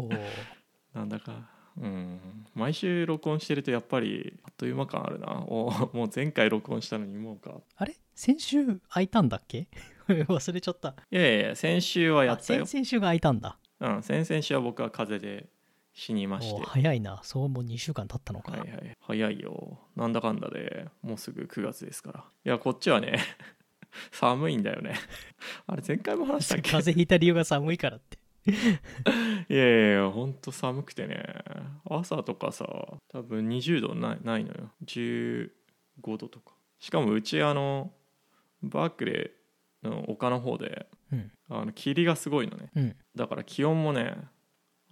おーなんだか。うん。毎週録音してるとやっぱりあっという間感あるな。おもう前回録音したのにもうか。あれ？先週空いたんだっけ？忘れちゃった。いやいや先週はやったよ。あ先々週が空いたんだ。うん先々週は僕は風邪で死にまして。早いな。そうもう2週間経ったのか、はいはい。早いよ。なんだかんだでもうすぐ9月ですから。いやこっちはね 寒いんだよね。あれ前回も話したっけ？風邪ひいた理由が寒いからって いやいやほんと寒くてね。朝とかさ多分20度ないないのよ。15度とか。しかもうちあのバークレーの丘の方でうん。あの霧がすごいのね。うん。だから気温もね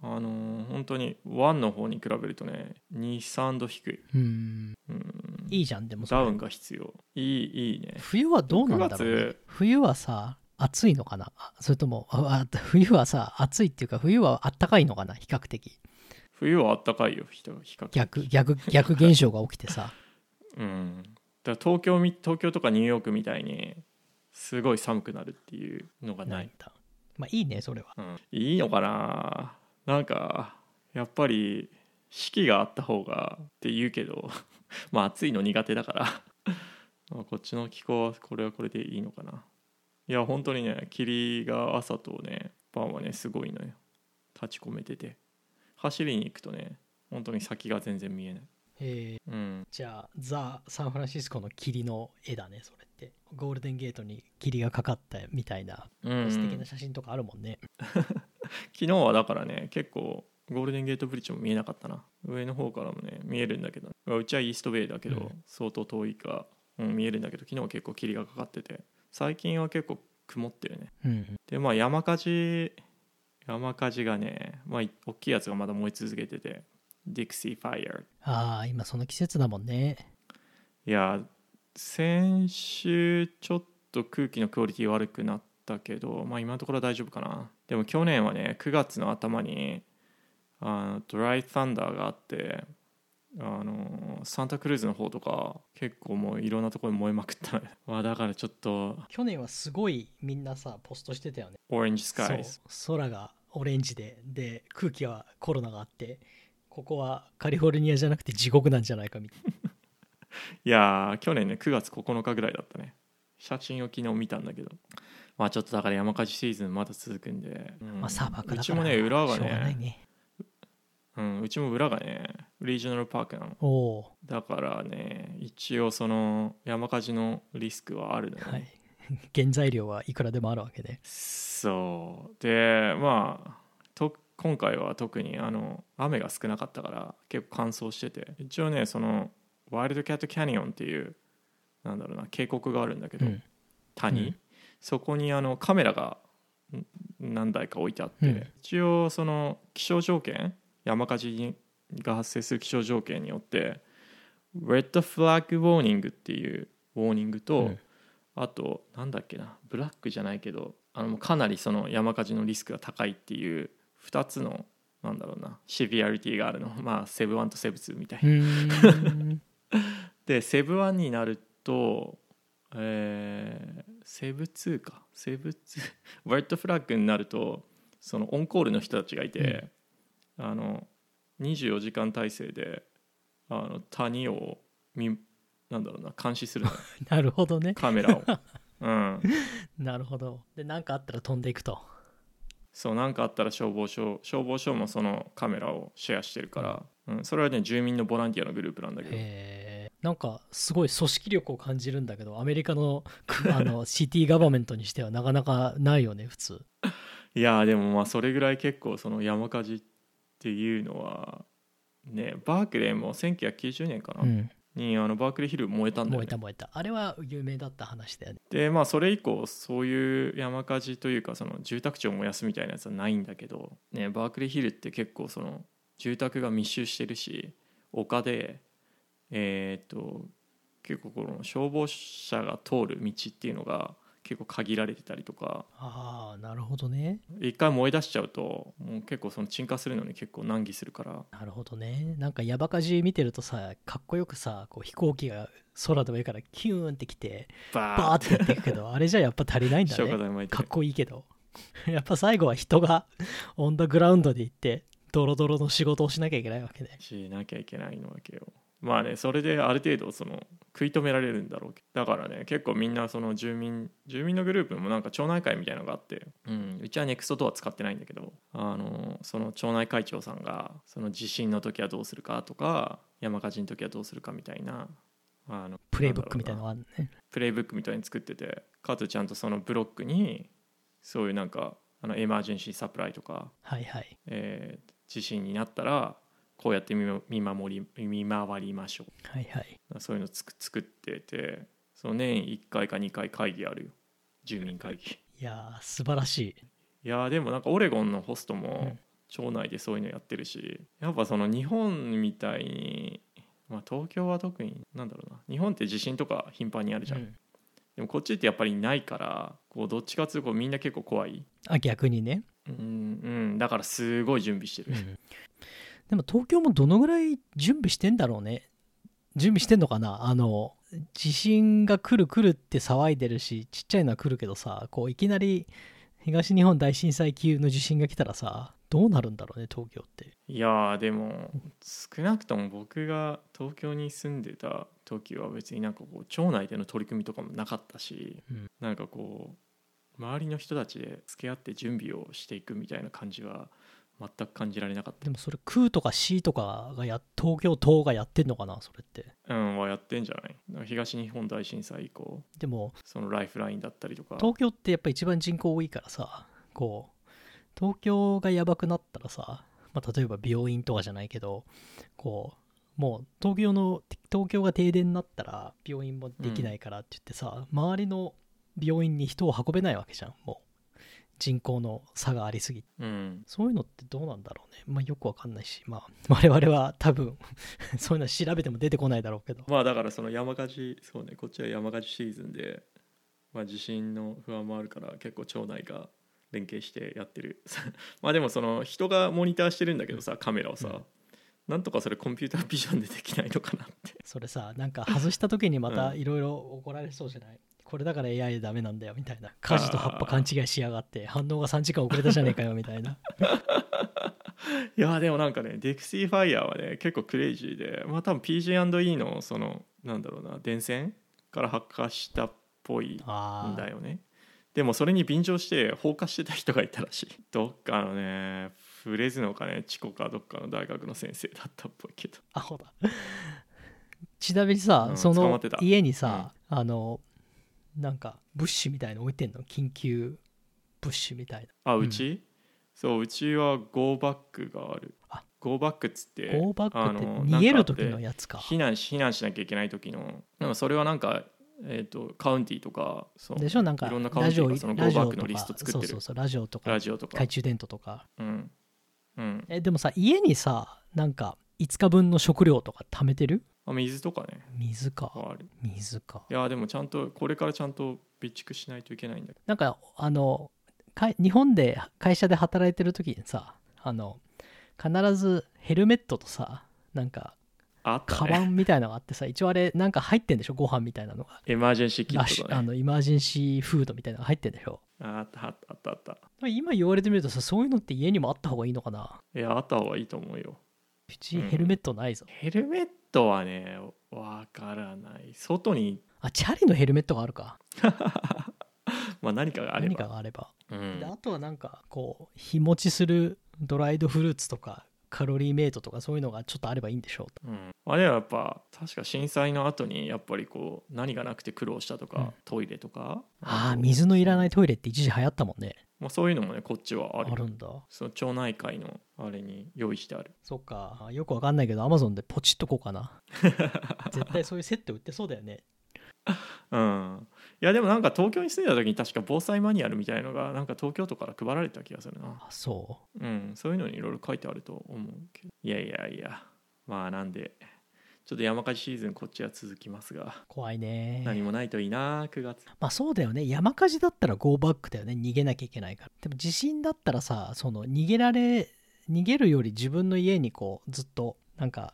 あのー本当に湾の方に比べるとね23度低い、うん。うん、いいじゃんでもダウンが必要。いいいいね。冬はどうなんだろう、9ね月、冬はさ暑いのかな？あそれとも冬はさ暑いっていうか冬はあったかいのかな？比較的。冬はあったかいよ人比較的。逆逆逆現象が起きてさ。うん。だから東京み東京とかニューヨークみたいにすごい寒くなるっていうのがない。ないん、だ。まあいいねそれは。うん、いいのかな？なんかやっぱり四季があった方がって言うけど まあ暑いの苦手だから。まあこっちの気候はこれはこれでいいのかないや本当にね霧が朝とね晩はねすごいのよ。立ち込めてて。走りに行くとね本当に先が全然見えない。え。ーうん。じゃあザ・サンフランシスコの霧の絵だねそれって。ゴールデンゲートに霧がかかったみたいなうん。素敵な写真とかあるもんね、昨日はだからね結構ゴールデンゲートブリッジも見えなかったな。上の方からもね見えるんだけど。うちはイーストベイだけど、うん。相当遠いか、うん、見えるんだけど昨日は結構霧がかかってて最近は結構曇ってるね。うんでまあ山火事山火事がね、まあ、い大きいやつがまだ燃え続けててディクシーファイアああ今その季節だもんね。いや先週ちょっと空気のクオリティ悪くなったけど、まあ、今のところは大丈夫かな。でも去年はね9月の頭にあのドライサンダーがあってあのサンタクルーズの方とか結構もういろんなところに燃えまくったのよまあだからちょっと去年はすごいみんなさポストしてたよね。オレンジスカイ空がオレンジで。で空気はコロナがあってここはカリフォルニアじゃなくて地獄なんじゃないかみたい いやー去年ね9月9日ぐらいだったね。写真を昨日見たんだけど。まあちょっとだから山火事シーズンまだ続くんで、うん。な、まあ砂漠だからうちもね裏がしょうがないねねうん、うちも裏がねリージョナルパークなの。だからね一応その山火事のリスクはあるのよ、ーはい。原材料はいくらでもあるわけで。そう。でまあと今回は特にあの雨が少なかったから結構乾燥してて。一応ねそのワイルドキャットキャニオンっていうなんだろうな渓谷があるんだけど、うん。谷、うん。そこにあのカメラがん何台か置いてあって、うん。一応その気象条件山火事が発生する気象条件によってレッドフラッグウォーニングっていうウォーニングと、うん。あとなんだっけなブラックじゃないけどあのかなりその山火事のリスクが高いっていう2つのなんだろうなシビアリティがあるの。まあセブ1とセブ2みたいうーん。でセブ1になるとえーセブ2か。セブ2ワイトフラッグになるとそのオンコールの人たちがいて、あの24時間体制であの谷を見なんだろうな監視する なるほどね。カメラを。うん、なるほど。で何かあったら飛んでいくと。そう何かあったら消防署消防署もそのカメラをシェアしてるから、うん、それはね住民のボランティアのグループなんだけど。へえなんかすごい組織力を感じるんだけどアメリカのくあの シティガバメントにしてはなかなかないよね普通。いやーでもまあそれぐらい結構その山火事っていうのはねバークレーも1990年かな、うん。にあのバークレーヒル燃えたんだよね。燃えた燃えた。あれは有名だった話だよね。でまあそれ以降そういう山火事というかその住宅地を燃やすみたいなやつはないんだけど、ね、バークレーヒルって結構その住宅が密集してるし丘でえーっと結構この消防車が通る道っていうのが結構限られてたりとか。ああなるほどね。一回燃え出しちゃうともう結構その鎮火するのに結構難儀するから。なるほどね。なんか山火事見てるとさかっこよくさこう飛行機が空の上からキューンってきてババーーってやっていくけど あれじゃやっぱ足りないんだね。かっこいいけど。やっぱ最後は人がオンダグラウンドで行ってドロドロの仕事をしなきゃいけないわけねしなきゃいけないのわけよまあねそれである程度その食い止められるんだろうだからね結構みんなその住民住民のグループもなんか町内会みたいなのがあって、うん、うちはネクストドア使ってないんだけど。あのその町内会長さんがその地震の時はどうするかとか山火事の時はどうするかみたいな。あのプレイブックみたいなのがあるね。プレイブックみたいに作ってて。かつちゃんとそのブロックにそういうなんかあのエマージェンシーサプライとかはいはい。えー地震になったらこうやって見守り見回りましょはいはい。うそういうのつく作っててその年1回か2回会議あるよ。住民会議。いやー素晴らしい。いやーでもなんかオレゴンのホストうん。も町内でそういうのやってるしやっぱその日本みたいに、まあ、東京は特になんだろうな。日本って地震とか頻繁にあるじゃん、うん。でもこっちってやっぱりないからこうどっちかっていうとみんな結構怖い。あ逆にね、うん、うん、だからすごい準備してる、うんでも東京もどのぐらい準備してんだろうね。準備してんのかな？あの地震が来る来るって騒いでるしちっちゃいのは来るけどさこういきなり東日本大震災級の地震が来たらさどうなるんだろうね東京って。いやーでも少なくとも僕が東京に住んでた時は別になんかこう町内での取り組みとかもなかったし、うん。なんかこう周りの人たちで付き合って準備をしていくみたいな感じは全く感じられなかった。でもそれ空とか C とかがや東京都がやってんのかなそれって。うんはやってんじゃない？東日本大震災以降。でもそのライフラインだったりとか。東京ってやっぱ一番人口多いからさこう東京がやばくなったらさ、まあ、例えば病院とかじゃないけどこうもう東京の東京が停電になったら病院もできないからって言ってさ、周りの病院に人を運べないわけじゃんもう人口の差がありすぎ。てうん。そういうのってどうなんだろうね。まあよくわかんないし。まあ 我々は多分 そういうの調べても出てこないだろうけど。まあだからその山火事そうねこっちは山火事シーズンで、まあ、地震の不安もあるから結構町内が連携してやってる。まあでもその人がモニターしてるんだけどさカメラをさ、うん。なんとかそれコンピュータービジョンでできないのかなって。それさなんか外した時にまたうん。いろいろ怒られそうじゃない、これだから AI でダメなんだよみたいな。火事と葉っぱ勘違いしやがって。反応が3時間遅れたじゃねえかよみたいな。いやでもなんかねディクシーファイヤーはね結構クレイジーでまあ多分 PG&E のそのなんだろうな電線から発火したっぽいあんだよね。でもそれに便乗して放火してた人がいたらしい。どっかのねフレズノかねチコかどっかの大学の先生だったっぽいけど。だ。ちなみにさ、うんその捕まってた。家にさ、あのなんかブッシュみたいの置いてんの？緊急ブッシュみたいあうち、そううちはゴーバックがある。あ。ゴーバックっつってなゴーバックって逃げる時のやつか。避難し避難しなきゃいけない時の。でもそれはなんかえー、とカウンティとかそうでしょ？なんかいろんなカウンティがそのゴーバックのリストか作ってる。そうそうそうラジオとか。ラジオとか。懐中電灯とか。うん。うん。えでもさ家にさなんか5日分の食料とか貯めてる？あ水とかね。水か。水か。いやでもちゃんとこれからちゃんと備蓄しないといけないんだけなんかあのか日本で会社で働いてる時にさあの必ずヘルメットとさなんかどあったカねバンみたいなのがあってさ一応あれなんか入ってんでしょ？ご飯みたいなのが。エマージェンシーキラッシュあのイマージェンシーフードみたいなのが入ってんでしょ？ああったあったあったあった。今言われてみるとさそういうのって家にもあった方がいいのかな？いやあった方がいいと思うようちヘルメットないぞ、ヘルメットはねわからない。外に。あチャリのヘルメットがあるか。まあ何かがあれば。何かがあれば、うん。であとはなんかこう日持ちするドライドフルーツとかカロリーメイトとかそういうのがちょっとあればいいんでしょうと。うん、あれはやっぱ確か震災の後にやっぱりこう何がなくて苦労したとか、うんトイレとか？ああ水のいらないトイレって一時流行ったもんね。まあ、そういうのもねこっちはある。あるんだ。その町内会のあれに用意してある。そっか。よくわかんないけどアマゾンでポチっとこうかな。絶対そういうセット売ってそうだよね。うんいやでもなんか東京に住んでた時に確か防災マニュアルみたいのがなんか東京都から配られた気がするな。あそう？んそういうのにいろいろ書いてあると思うけど。いやいやいやまあなんで。ちょっと山火事シーズンこっちは続きますが。う怖いね。何もないといいな9月。まあそうだよね。山火事だったらゴーバックだよね。逃げなきゃいけないから。でも地震だったらさその逃げられ逃げるより自分の家にこうずっとなんか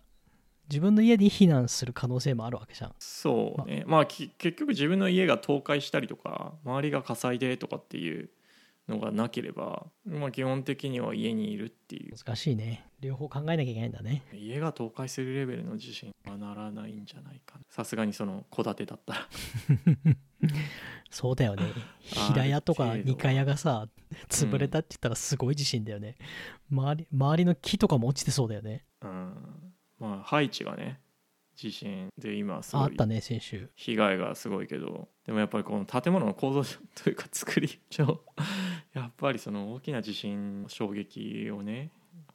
自分の家に避難する可能性もあるわけじゃん。そうね。まあ。き結局自分の家が倒壊したりとか周りが火災でとかっていうのがなければ、まあ、基本的には家にいるっていう。難しいね。両方考えなきゃいけないんだね。家が倒壊するレベルの地震はならないんじゃないかな。さすがにその戸建てだったら。そうだよね。平屋とか二階屋がさ潰れたって言ったらすごい地震だよね、周り周りの木とかも落ちてそうだよね。うんまあハイチがね地震で今すごいああったね先週。被害がすごいけどでもやっぱりこの建物の構造上というか作り上 やっぱりその大きな地震の衝撃をね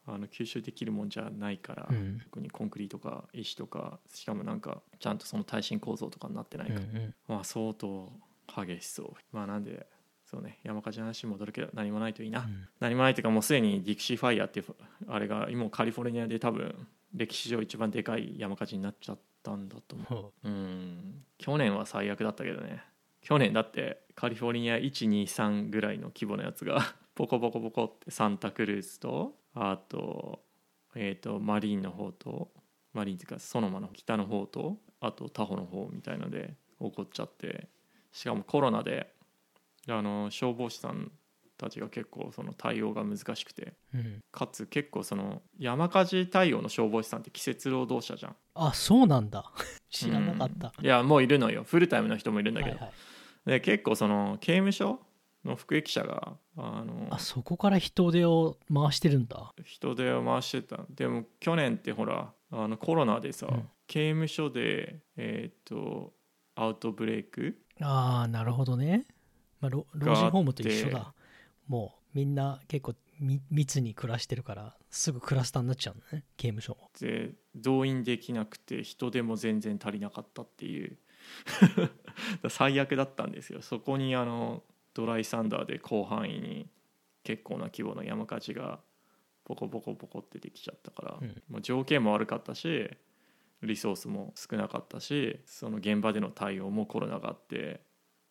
あの吸収できるもんじゃないから、うん。特にコンクリートとか石とかしかもなんかちゃんとその耐震構造とかになってないうんうから、ん。まあ相当激しそう。まあなんでそうね山火事の話に戻るけど何もないといいな、うん。何もないというかもうすでにディクシーファイヤーっていうあれが今カリフォルニアで多分歴史上一番でかい山火事になっちゃったんだと思う。ほ うん。去年は最悪だったけどね。去年だってカリフォルニア123ぐらいの規模のやつが ポコポコポコってサンタクルーズとあと,、えー、とマリーンの方とマリーンっていうかソノマの北の方とあとタホの方みたいので起こっちゃって。しかもコロナであの消防士さんたちが結構その対応が難しくて。ううん。かつ結構その山火事対応の消防士さんって季節労働者じゃん。あそうなんだ。知らなかった、うんいやもういるのよ。フルタイムの人もいるんだけど、はいはい。で結構その刑務所の服役者があのあそこから人手を回してるんだ。人手を回してた。でも去年ってほらあのコロナでさ、うん。刑務所でえっ、とアウトブレイクああなるほどね、まあ、老老人ホームと一緒だもうみんな結構み密に暮らしてるからすぐクラスターになっちゃうのね刑務所も。で動員できなくて人手も全然足りなかったっていう。最悪だったんですよ。そこにあのドライサンダーで広範囲に結構な規模の山火事がポコポコポコってできちゃったから、うん。もう条件も悪かったしリソースも少なかったしその現場での対応もコロナがあって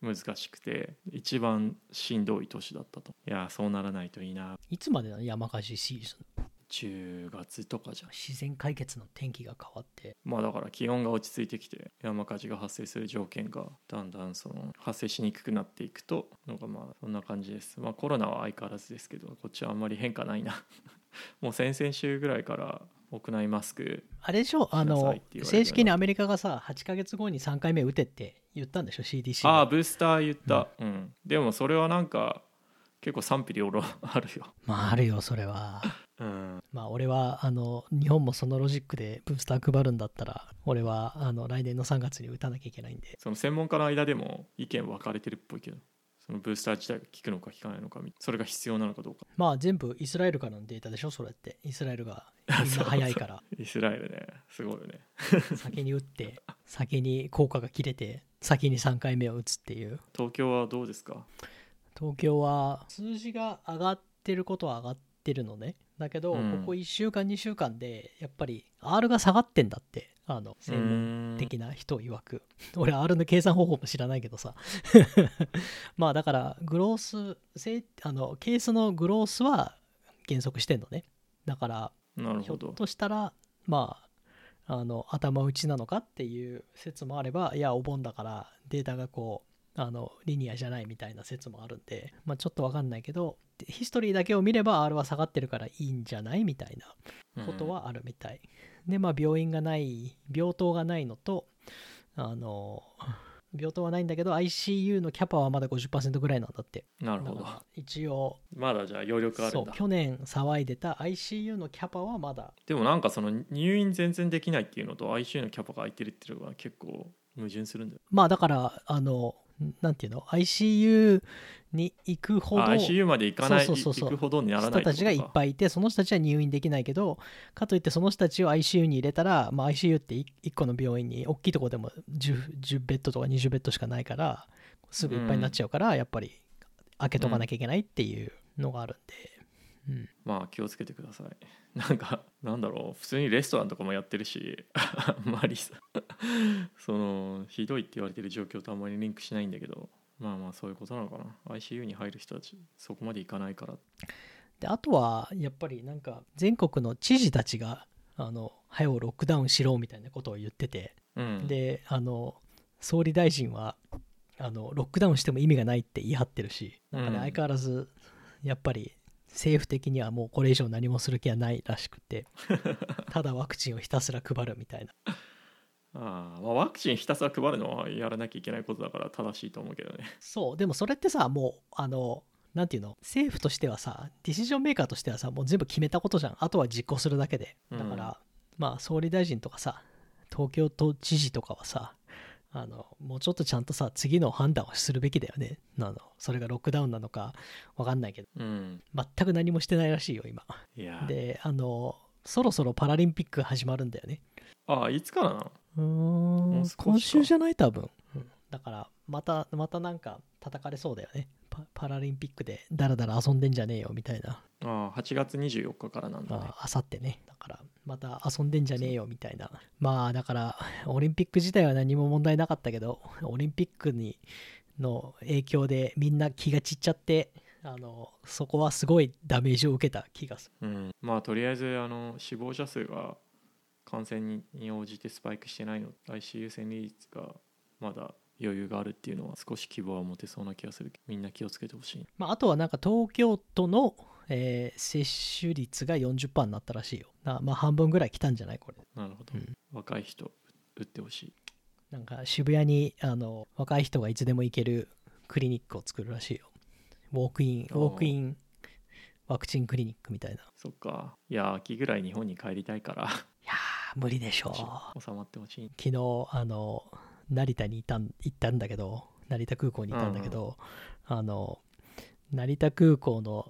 難しくて一番しんどい年だったと。いやそうならないといいないつまでなの山火事シーズン。10月とかじゃん。自然解決の天気が変わって。まあだから気温が落ち着いてきて山火事が発生する条件がだんだんその発生しにくくなっていくとのがまあそんな感じです。まあコロナは相変わらずですけどこっちはあんまり変化ないな。もう先々週ぐらいから屋内マスクあれでしょ？あの正式にアメリカがさ8ヶ月後に3回目打てって言ったんでしょ？CDC がああブースター言った。うん、でもそれはなんか結構賛否両論あるよ。まああるよそれはうん。まあ俺はあの日本もそのロジックでブースター配るんだったら俺はあの来年の3月に打たなきゃいけないんで。その専門家の間でも意見分かれてるっぽいけどそのブースター自体が効くのか効かないのかみそれが必要なのかどうか。まあ全部イスラエルからのデータでしょそれって。イスラエルが 早いから。イスラエルね。すごいよね。先に打って先に効果が切れて先に3回目を打つっていう。東京はどうですか？東京は数字が上がってることは上がってるのねだけど、うん。ここ1週間2週間でやっぱり R が下がってんだって。あの専門門的な人曰く。俺 R の計算方法も知らないけどさ。まあだからグロースあのケースのグロースは減速してんのね。だからひょっなるほど。としたらまああの頭打ちなのかっていう説もあればいやお盆だからデータがこうあのリニアじゃないみたいな説もあるんで、まあ、ちょっとわかんないけどヒストリーだけを見れば R は下がってるからいいんじゃないみたいなことはあるみたい、でまあ病院がない病棟がないのとあの病棟はないんだけど ICU のキャパはまだ50%ぐらいなんだって。うんなるほど。一応まだじゃあ余力あるんだ。そう去年騒いでた ICU のキャパはまだでもなんかその入院全然できないっていうのと ICU のキャパが空いてるっていうのが結構矛盾するんだよまあだからあのなんていうの？ICU に行くほどあ ICU まで行かないそうそうそうそう。行くほどにならない人たちがいっいぱいいてその人たちは入院できないけどかといってその人たちを ICU に入れたら、まあ、ICU って1個の病院に大きいところでも 10, 10ベッドとか20ベッドしかないからすぐいっぱいになっちゃうから、やっぱり開けとかなきゃいけないっていうのがあるんで、うん。まあ気をつけてください。なんかなんだろう。普通にレストランとかもやってるし あんまりさ そのひどいって言われてる状況とあんまりリンクしないんだけどまあまあそういうことなのかな。ICU に入る人たちそこまで行かないから。であとはやっぱりなんか全国の知事たちがあの早うロックダウンしろみたいなことを言ってて、うん。であの総理大臣はあのロックダウンしても意味がないって言い張ってるしなんかね、うん相変わらずやっぱり政府的にはもうこれ以上何もする気はないらしくて ただワクチンをひたすら配るみたいな。あー、まあ、ワクチンひたすら配るのはやらなきゃいけないことだから正しいと思うけどね。そうでもそれってさもうあのなんていうの？政府としてはさディシジョンメーカーとしてはさもう全部決めたことじゃん。あとは実行するだけで。だから、まあ総理大臣とかさ東京都知事とかはさあのもうちょっとちゃんとさ次の判断をするべきだよね。あの。それがロックダウンなのかわかんないけど。うん。全く何もしてないらしいよ今。であのそろそろパラリンピック始まるんだよね。ああいつからなの？うん今週じゃない多分、うん。だからまたまたなんか叩かれそうだよね。パパラリンピックでダラダラ遊んでんじゃねえよみたいな。ああ8月24日からなんだね。あさってね。だからまた遊んでんじゃねえよみたいな。まあだからオリンピック自体は何も問題なかったけどオリンピックにの影響でみんな気が散っちゃってあのそこはすごいダメージを受けた気がする。うん、まあとりあえずあの死亡者数が感染にに応じてスパイクしてないの ICU 占領率がまだ余裕があるっていうのは少し希望は持てそうな気がするみんな気をつけてほしい。まあ、あとはなんか東京都の、えー接種率が40%になったらしいよ。なまあ半分ぐらい来たんじゃない？これ。なるほど、うん。若い人打ってほしい。なんか渋谷にあの若い人がいつでも行けるクリニックを作るらしいよ。ウォークインウォークインワクチンクリニックみたいな。いそっか。いや秋ぐらい日本に帰りたいから。やー無理でしょう。収まってほしい。昨日あの成田にいたん行ったんだけど成田空港にいたんだけど、あの成田空港の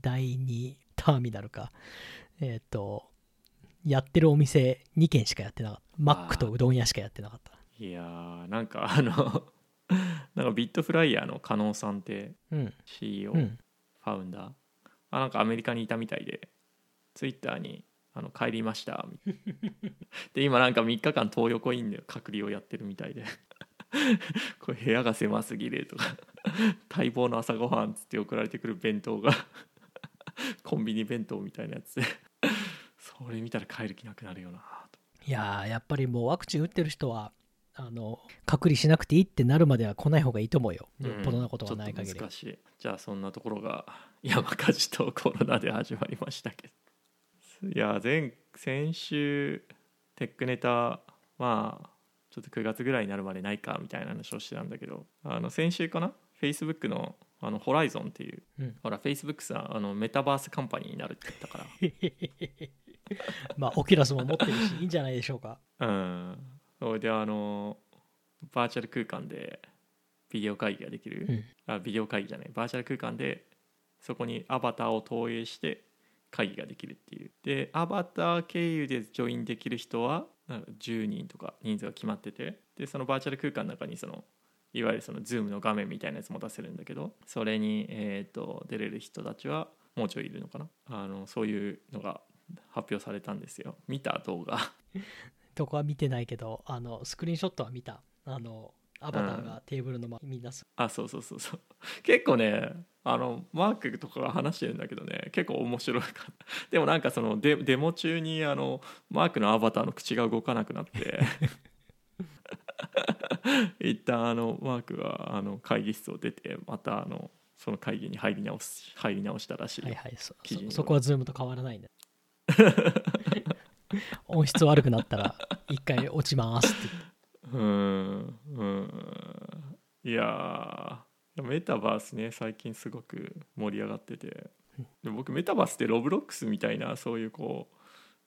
第2ターミナルか。えっ、とやってるお店2軒しかやってなかった。マックとうどん屋しかやってなかった。いやーなんかあの なんかビットフライヤーの加納さんってうん。CEO、うん。ファウンダー。あなんかアメリカにいたみたいでツイッターにあの帰りましたで今なんか3日間東横インで隔離をやってるみたいで。これ部屋が狭すぎるとか。待望の朝ごはんっつって送られてくる弁当がコンビニ弁当みたいなやつ。で それ見たら帰る気なくなるよなと。いやーやっぱりもうワクチン打ってる人はあの隔離しなくていいってなるまでは来ない方がいいと思うよ。よっぽどなことがない限り。ちょっと難しい。じゃあそんなところが山火事とコロナで始まりましたけど。いや前先週テックネタまあちょっと9月ぐらいになるまでないかみたいな話をしてたんだけど。あの先週かな？Facebook のあのホライゾンっていう、うん。ほら Facebook さあのメタバースカンパニーになるって言ったから。まあオキュラスも持ってるしいいんじゃないでしょうか。うん。それであのバーチャル空間でビデオ会議ができる、うん。あビデオ会議じゃない。バーチャル空間でそこにアバターを投影して会議ができるっていう。でアバター経由でジョインできる人はなんか10人とか人数が決まってて。でそのバーチャル空間の中にそのいわゆるその Zoom の画面みたいなやつも出せるんだけどそれに、えー、と出れる人たちはもうちょいいるのかな？あのそういうのが発表されたんですよ。見た動画。とこは見てないけどあのスクリーンショットは見た。あのアバターがテーブルの前にみんなす。あそうそうそうそう。結構ねあのマークとかが話してるんだけどね結構面白いかったでもなんかそのデデモ中にあのマークのアバターの口が動かなくなって 一旦あのマークはあの会議室を出てまたあのその会議に入り直す入り直したらしい、はいはいそそそこはズームと変わらないんだ音質悪くなったら一回落ちますってうーんうん。いやーメタバースね最近すごく盛り上がっててで僕メタバースってロブロックスみたいなそういうこう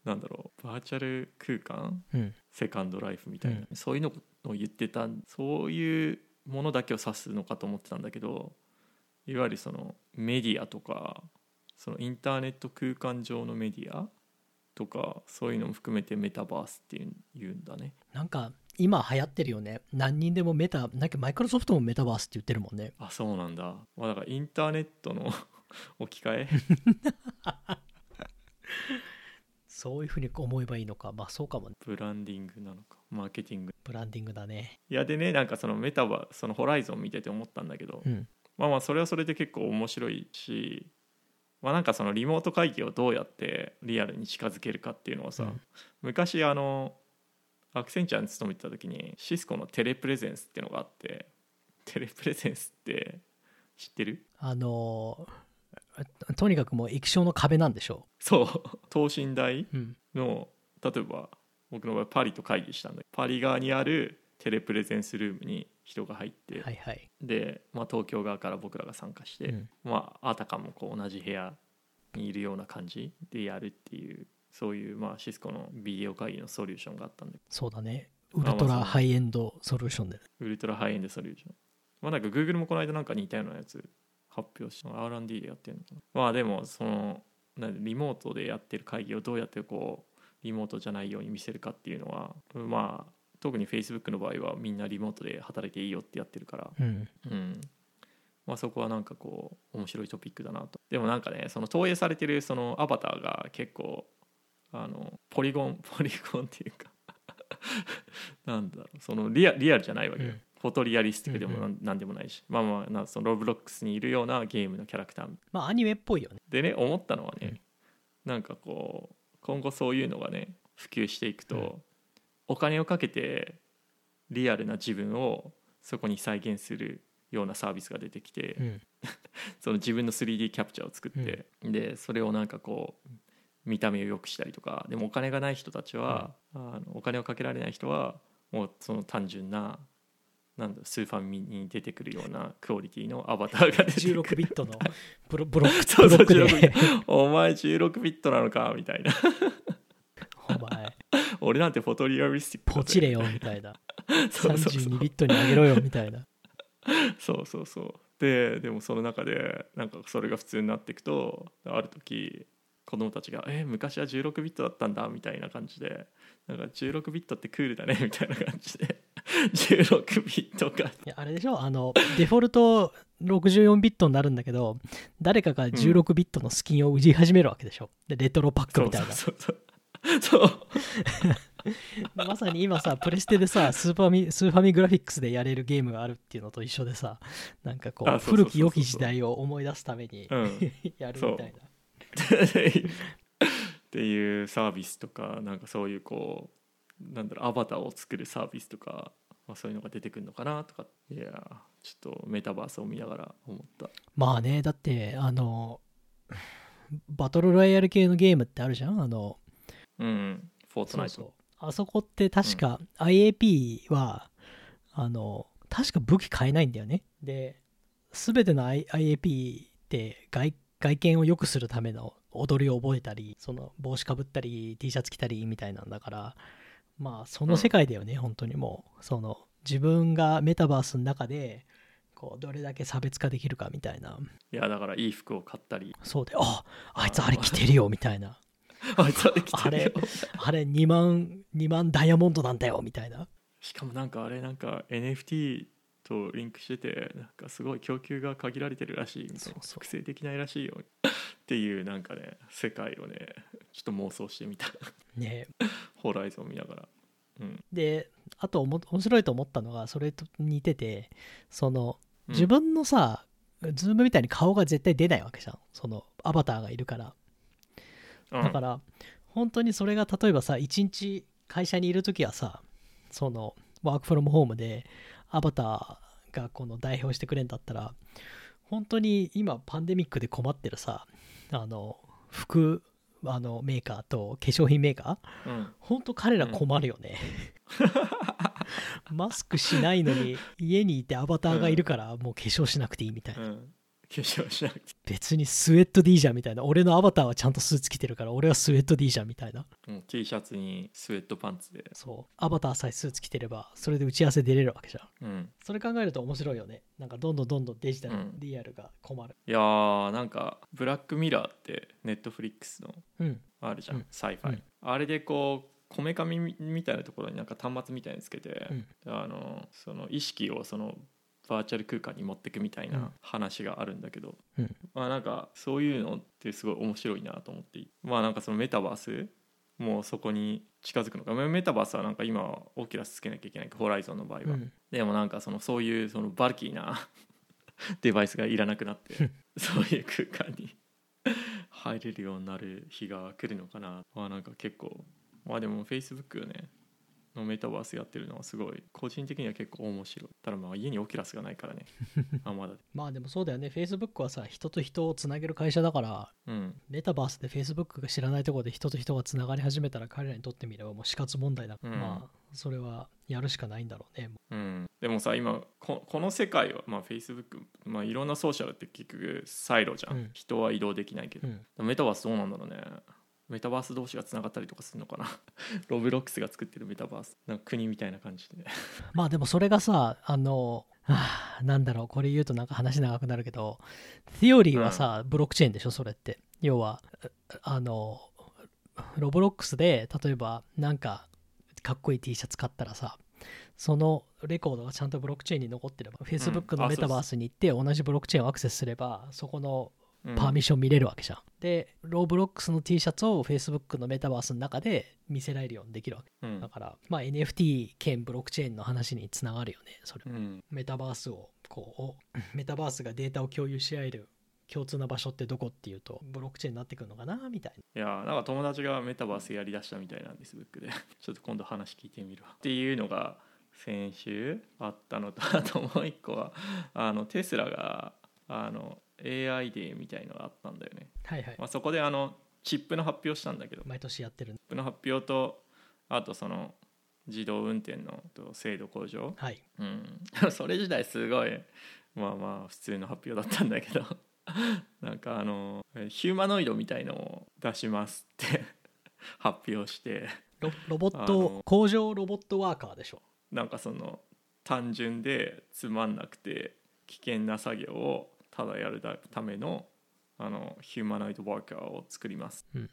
なんだろうバーチャル空間？うん。セカンドライフみたいな、うそういうのを言ってたそういうものだけを指すのかと思ってたんだけどいわゆるそのメディアとかそのインターネット空間上のメディアとかそういうのも含めてメタバースっていうん言うんだね。なんか今流行ってるよね。何人でもメタなんかマイクロソフトもメタバースって言ってるもんね。あそうなんだ、まあ、だからインターネットの 置き換え？そういうふうに思えばいいのか。まあそうかもね。ブランディングなのか。マーケティング。ブランディングだね。いやでねなんかそのメタバそのホライゾン見てて思ったんだけど、うん。まあまあそれはそれで結構面白いしまあなんかそのリモート会議をどうやってリアルに近づけるかっていうのはさ、うん。昔あのアクセンチャーに勤めてた時にシスコのテレプレゼンスっていうのがあってテレプレゼンスって知ってる？あのとにかくもう液晶の壁なんでしょそう。等身大う、うん、の例えば僕の場合パリと会議したんだけどパリ側にあるテレプレゼンスルームに人が入って、はいはい、で、まあ、東京側から僕らが参加して、うん。まああたかもこう同じ部屋にいるような感じでやるっていうそういう、まあ、シスコのビデオ会議のソリューションがあったんでそうだね。ウルトラハイエンドソリューションで。ウルトラハイエンドソリューション。まあなんか Google もこの間なんか似たようなやつ発表して R&D でやってるのかな。まあでもそのなんでリモートでやってる会議をどうやってこうリモートじゃないように見せるかっていうのはまあ特に Facebook の場合はみんなリモートで働いていいよってやってるから。うん。うん。まあ、そこはなんかこう面白いトピックだなと。でもなんかねその投影されてるそのアバターが結構あのポリゴンポリゴンっていうか なんだろう。そのリアリアルじゃないわけよ、うんフォトリアリスティックでもうんなん,、なんでもないし。まあまあなそのロブロックスにいるようなゲームのキャラクター。まあアニメっぽいよね。でね思ったのはね、うん。なんかこう今後そういうのがね普及していくと、うん。お金をかけてリアルな自分をそこに再現するようなサービスが出てきて、うん。その自分の 3D キャプチャーを作って、でそれをなんかこう見た目を良くしたりとかでもお金がない人たちは、あのお金をかけられない人はもうその単純ななんだスーファミに出てくるようなクオリティのアバターが出てくる。16ビットの？ブロブロック。そうそうブロックで。16お前16ビットなのか？みたいな。お前。俺なんてフォトリアリスティックポチれよみたいな。そうそうそう。32ビットに上げろよみたいな。そうそうそう。ででもその中でなんかそれが普通になっていくとある時子供たちが「え昔は16ビットだったんだ」みたいな感じで「なんか16ビットってクールだね」みたいな感じで16ビットがいやあれでしょ？あのデフォルト64ビットになるんだけど誰かが16ビットのスキンを売り始めるわけでしょ？でレトロパックみたいな。そうそうそう。まさに今さプレステでさスーパーミスーファミグラフィックスでやれるゲームがあるっていうのと一緒でさなんかこう古き良き時代を思い出すためにうん。やるみたいな。っていうサービスとかなんかそういうこうなんだろうアバターを作るサービスとか、まあ、そういうのが出てくるのかなとかいやちょっとメタバースを見ながら思った。まあねだってあのバトルロイヤル系のゲームってあるじゃん？あのうんフォートナイト。そうそう。あそこって確か IAP は、あの確か武器買えないんだよね。で全ての I- IAP って外外見を良くするための踊りを覚えたりその帽子かぶったり T シャツ着たりみたいなんだからまあその世界だよね、本当にもう。その自分がメタバースの中でこうどれだけ差別化できるかみたいな。いやだからいい服を買ったり。そうでああいつあれ着てるよみたいな。あいつあれ着てるよ。あれ2万2万ダイヤモンドなんだよみたいな。しかもなんかあれなんか NFT とリンクしててなんかすごい供給が限られてるらしい。みたいなそうそう。複製できないらしいよっていうなんかね世界をねちょっと妄想してみた。ね。ホライゾン見ながら。うん。であとおも面白いと思ったのがそれと似ててそのうん。自分のさ、ズームみたいに顔が絶対出ないわけじゃん。そのアバターがいるから。うん。だから本当にそれが例えばさ一日会社にいる時はさその work from home でアバターがこの代表してくれんだったら本当に今パンデミックで困ってるさあの服あのメーカーと化粧品メーカー。うん。本当彼ら困るよね、マスクしないのに家にいてアバターがいるからもう化粧しなくていいみたいな、うん化粧しなくて。別にスウェットでいいじゃんみたいな。俺のアバターはちゃんとスーツ着てるから俺はスウェットでいいじゃんみたいな。もう T シャツにスウェットパンツで。そう。アバターさえスーツ着てればそれで打ち合わせ出れるわけじゃん。うん。それ考えると面白いよね。なんかどんどんどんどんデジタル、うん。リアルが困る。いやーなんかブラックミラーってネットフリックスのうん。あるじゃん、うん。 sci-fi、うん。あれでこうこめかみみたいなところになんか端末みたいにつけて、うん。あのその意識をそのバーチャル空間に持ってくみたいうん。な話があるんだけど、うん。まあなんかそういうのってすごい面白いなと思って。まあなんかそのメタバースもうそこに近づくのか。まあメタバースはなんか今はオキュラスつけなきゃいけないホライゾンの場合は、うん。でもなんかそのそういうその bulky な デバイスがいらなくなって そういう空間に 入れるようになる日が来るのかな。まあなんか結構。まあでも Facebook ねのメタバースやってるのはすごい個人的には結構面白い。ただまあ家にオキュラスがないからね。あまだ。まあでもそうだよね。Facebook はさ人と人をつなげる会社だからうん。メタバースで Facebook が知らないところで人と人がつながり始めたら彼らにとってみればもう死活問題だから、うん。まあそれはやるしかないんだろうね。うん、でもさ今ここの世界は、まあ、Facebook、まあ、いろんなソーシャルって結局サイロじゃん、うん。人は移動できないけど、うん。メタバースどうなんだろうねメタバース同士がつながったりとかするのかな。Roblox が作ってるメタバース。なんか国みたいな感じで。まあでもそれがさあのはあなんだろう。これ言うとなんか話長くなるけどテオリーはさ、ブロックチェーンでしょ？それって。要はあの Roblox で例えばなんかかっこいい T シャツ買ったらさそのレコードがちゃんとブロックチェーンに残ってれば、Facebook のあメタバースに行って同じブロックチェーンをアクセスすればそこのうんパーミッション見れるわけじゃん、で Roblox の T シャツを Facebook のメタバースの中で見せられるようにできるわけ。うん。だから、まあ、NFT 兼ブロックチェーンの話につながるよねそれ。うん。メタバースをこう メタバースがデータを共有し合える共通な場所ってどこっていうとブロックチェーンになってくるのかなみたいいやーなんか友達がメタバースやりだしたみたいなんです Facebook で。ちょっと今度話聞いてみるわ。っていうのが先週あったのとあともう一個はあのテスラがあの AI デーみたいのがあったんだよね、なはいはい。まあ、そこであのチップの発表したんだけど。チ毎年やってるップの発表とあとその自動運転のと精度向上。はい。うん、それ自体すごいまあまあ普通の発表だったんだけど。なんかあのヒューマノイドみたいのを出しますって。発表して。ロロボッあトの工場ロボットワーカーでしょ？なんかその単純でつまんなくて危険な作業をただやるためのあのヒューマノイドワーカーを作ります、うん。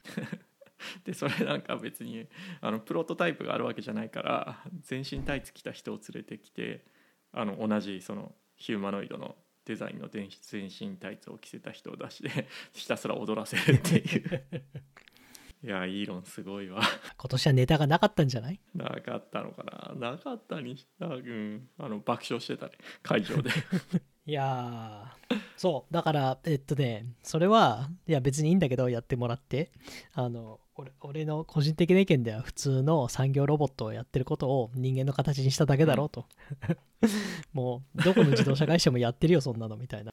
でそれなんか別にあのプロトタイプがあるわけじゃないから全身タイツ着た人を連れてきてあの同じそのヒューマノイドのデザインの全全身タイツを着せた人を出して ひたすら踊らせるっていう。いやイーロンすごいわ。今年はネタがなかったんじゃない？なかったのかな？なかったにしたうん。あの爆笑してたね。会場でいやーそうだからえっとねそれはいや別にいいんだけどやってもらって。あの俺俺の個人的な意見では普通の産業ロボットをやってることを人間の形にしただけだろうと、もうどこの自動車会社もやってるよそんなのみたいな。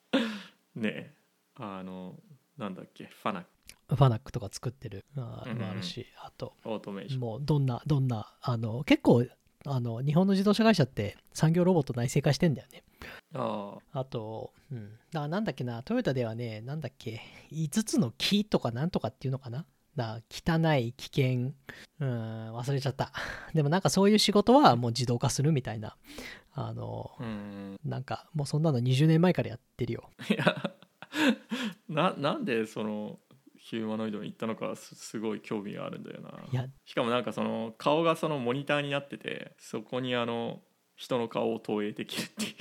ねえ。あのなんだっけファナファナックとか作ってる。あうんうんもあるしあとオートメーションもうどんなどんなあの結構あの日本の自動車会社って産業ロボット内製化してんだよねああと、うん。だなんだっけな、トヨタではね、なんだっけ、5つの木とかなんとかっていうのかな？だ汚い、危険、うん、忘れちゃった。でもなんかそういう仕事はもう自動化するみたいな、あの、あうんなんかもうそんなの20年前からやってるよ。いやななんでそのヒューマノイドに行ったのかすすごい興味があるんだよないや、しかもなんかその顔がそのモニターになっててそこにあの人の顔を投影できるっていう、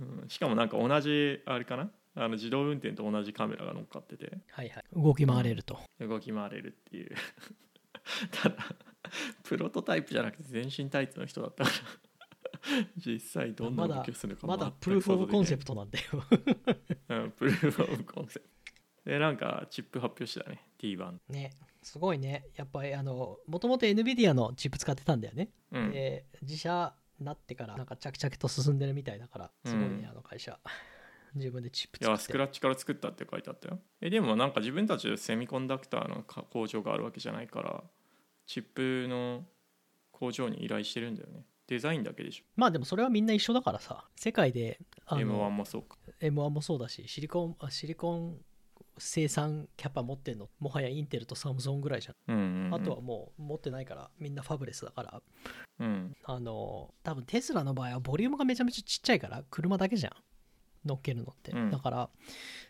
うん、しかもなんか同じあれかな？あの自動運転と同じカメラが乗っかってて。はいはい。動き回れると。動き回れるっていう。ただプロトタイプじゃなくて全身タイツの人だったから。実際どんな動きをするのかまだプルーフ・オブ・コンセププトなんだよ。ト、うん、プルーフ・オブ・コンセプト。でなんかチップ発表してたね。T1 ね、すごいね。やっぱりあの、もともと NVIDIA のチップ使ってたんだよね。うん。で、自社になってからなんか着々と進んでるみたいだから、すごいね、うんあの会社。自分でチップいやスクラッチから作ったって書いてあったよ。えでもなんか自分たちでセミコンダクターのか工場があるわけじゃないからチップの工場に依頼してるんだよね。デザインだけでしょ。まあでもそれはみんな一緒だからさ。世界であ M1 のもそうか。M1 もそうだしシリコンあシリコン生産キャパ持ってんの？もはやインテルとサムソンぐらいじゃん、うんうん、うん、あとはもう持ってないからみんなファブレスだから。うん。あの多分テスラの場合はボリュームがめちゃめちゃちっちゃいから車だけじゃん。乗っけるのって、うん。だから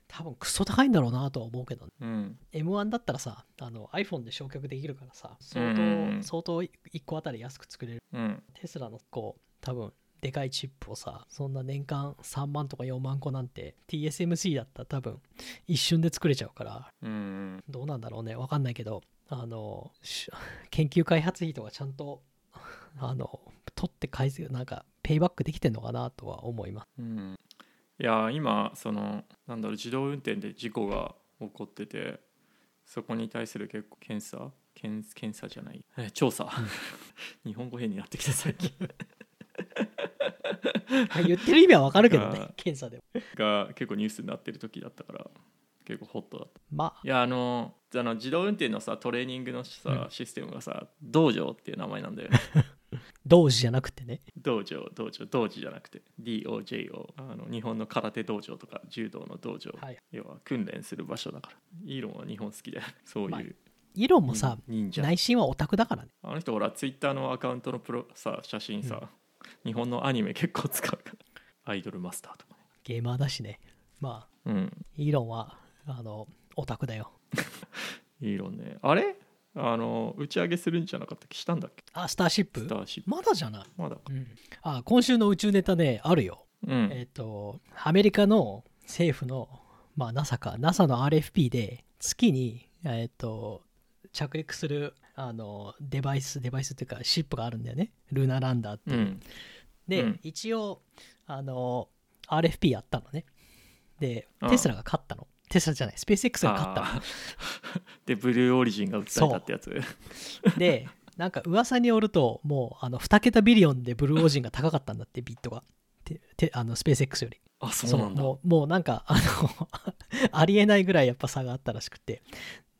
多分クソ高いんだろうなとは思うけど、うん。M1 だったらさあの iPhone で焼却できるからさ相当、うん相当1個あたり安く作れる。うん。テスラのこう多分でかいチップをさそんな年間3万とか4万個なんて TSMC だったら多分一瞬で作れちゃうからうんうん。どうなんだろうねわかんないけどあのし 研究開発費とかちゃんと あの取って返すなんかペイバックできてんのかなとは思います。うん。いや今そのなんだろう自動運転で事故が起こっててそこに対する結構検査検検査じゃない。え調査、日本語変になってきて最近 言ってる意味はわかるけどね検査でも。が結構ニュースになってる時だったから結構ホットだった。まあ。いやあのあの自動運転のさトレーニングのさ、うん。システムがさ道場っていう名前なんだよね。同時じゃなくてね。道場道場道場じゃなくて DOJO あの日本の空手道場とか柔道の道場、はい。要は訓練する場所だから。イーロンは日本好きでそういう、まあイロンもさ内心はオタクだからね。あの人ほらツイッターのアカウントのプロさ写真さ、日本のアニメ結構使うから。アイドルマスターとかね。ゲーマーだしね。まあうん。イロンはあのオタクだよ。イーロンね。あれ？あの打ち上げするんじゃなかったっけ？したんだっけ？あスターシップ？スターシップ。まだじゃない、まだか。うん、あ今週の宇宙ネタねあるよ。うん、えっ、とアメリカの政府のまあ NASA か。NASA の RFP で月にえっ、と着陸するあのデバイスデバイスっていうかシップがあるんだよね。ルナランダーっていう、うん。で、うん。一応あの RFP やったのね。でテスラが勝ったの。テスラじゃないスペース X が勝ったの。でブルーオリジンが訴えたってやつ。でなんか噂によるともうあの2桁ビリオンでブルーオージンが高かったんだってビットが。ててあのスペース X より。あそうなんだ。もうもうなんかあの ありえないぐらいやっぱ差があったらしくて。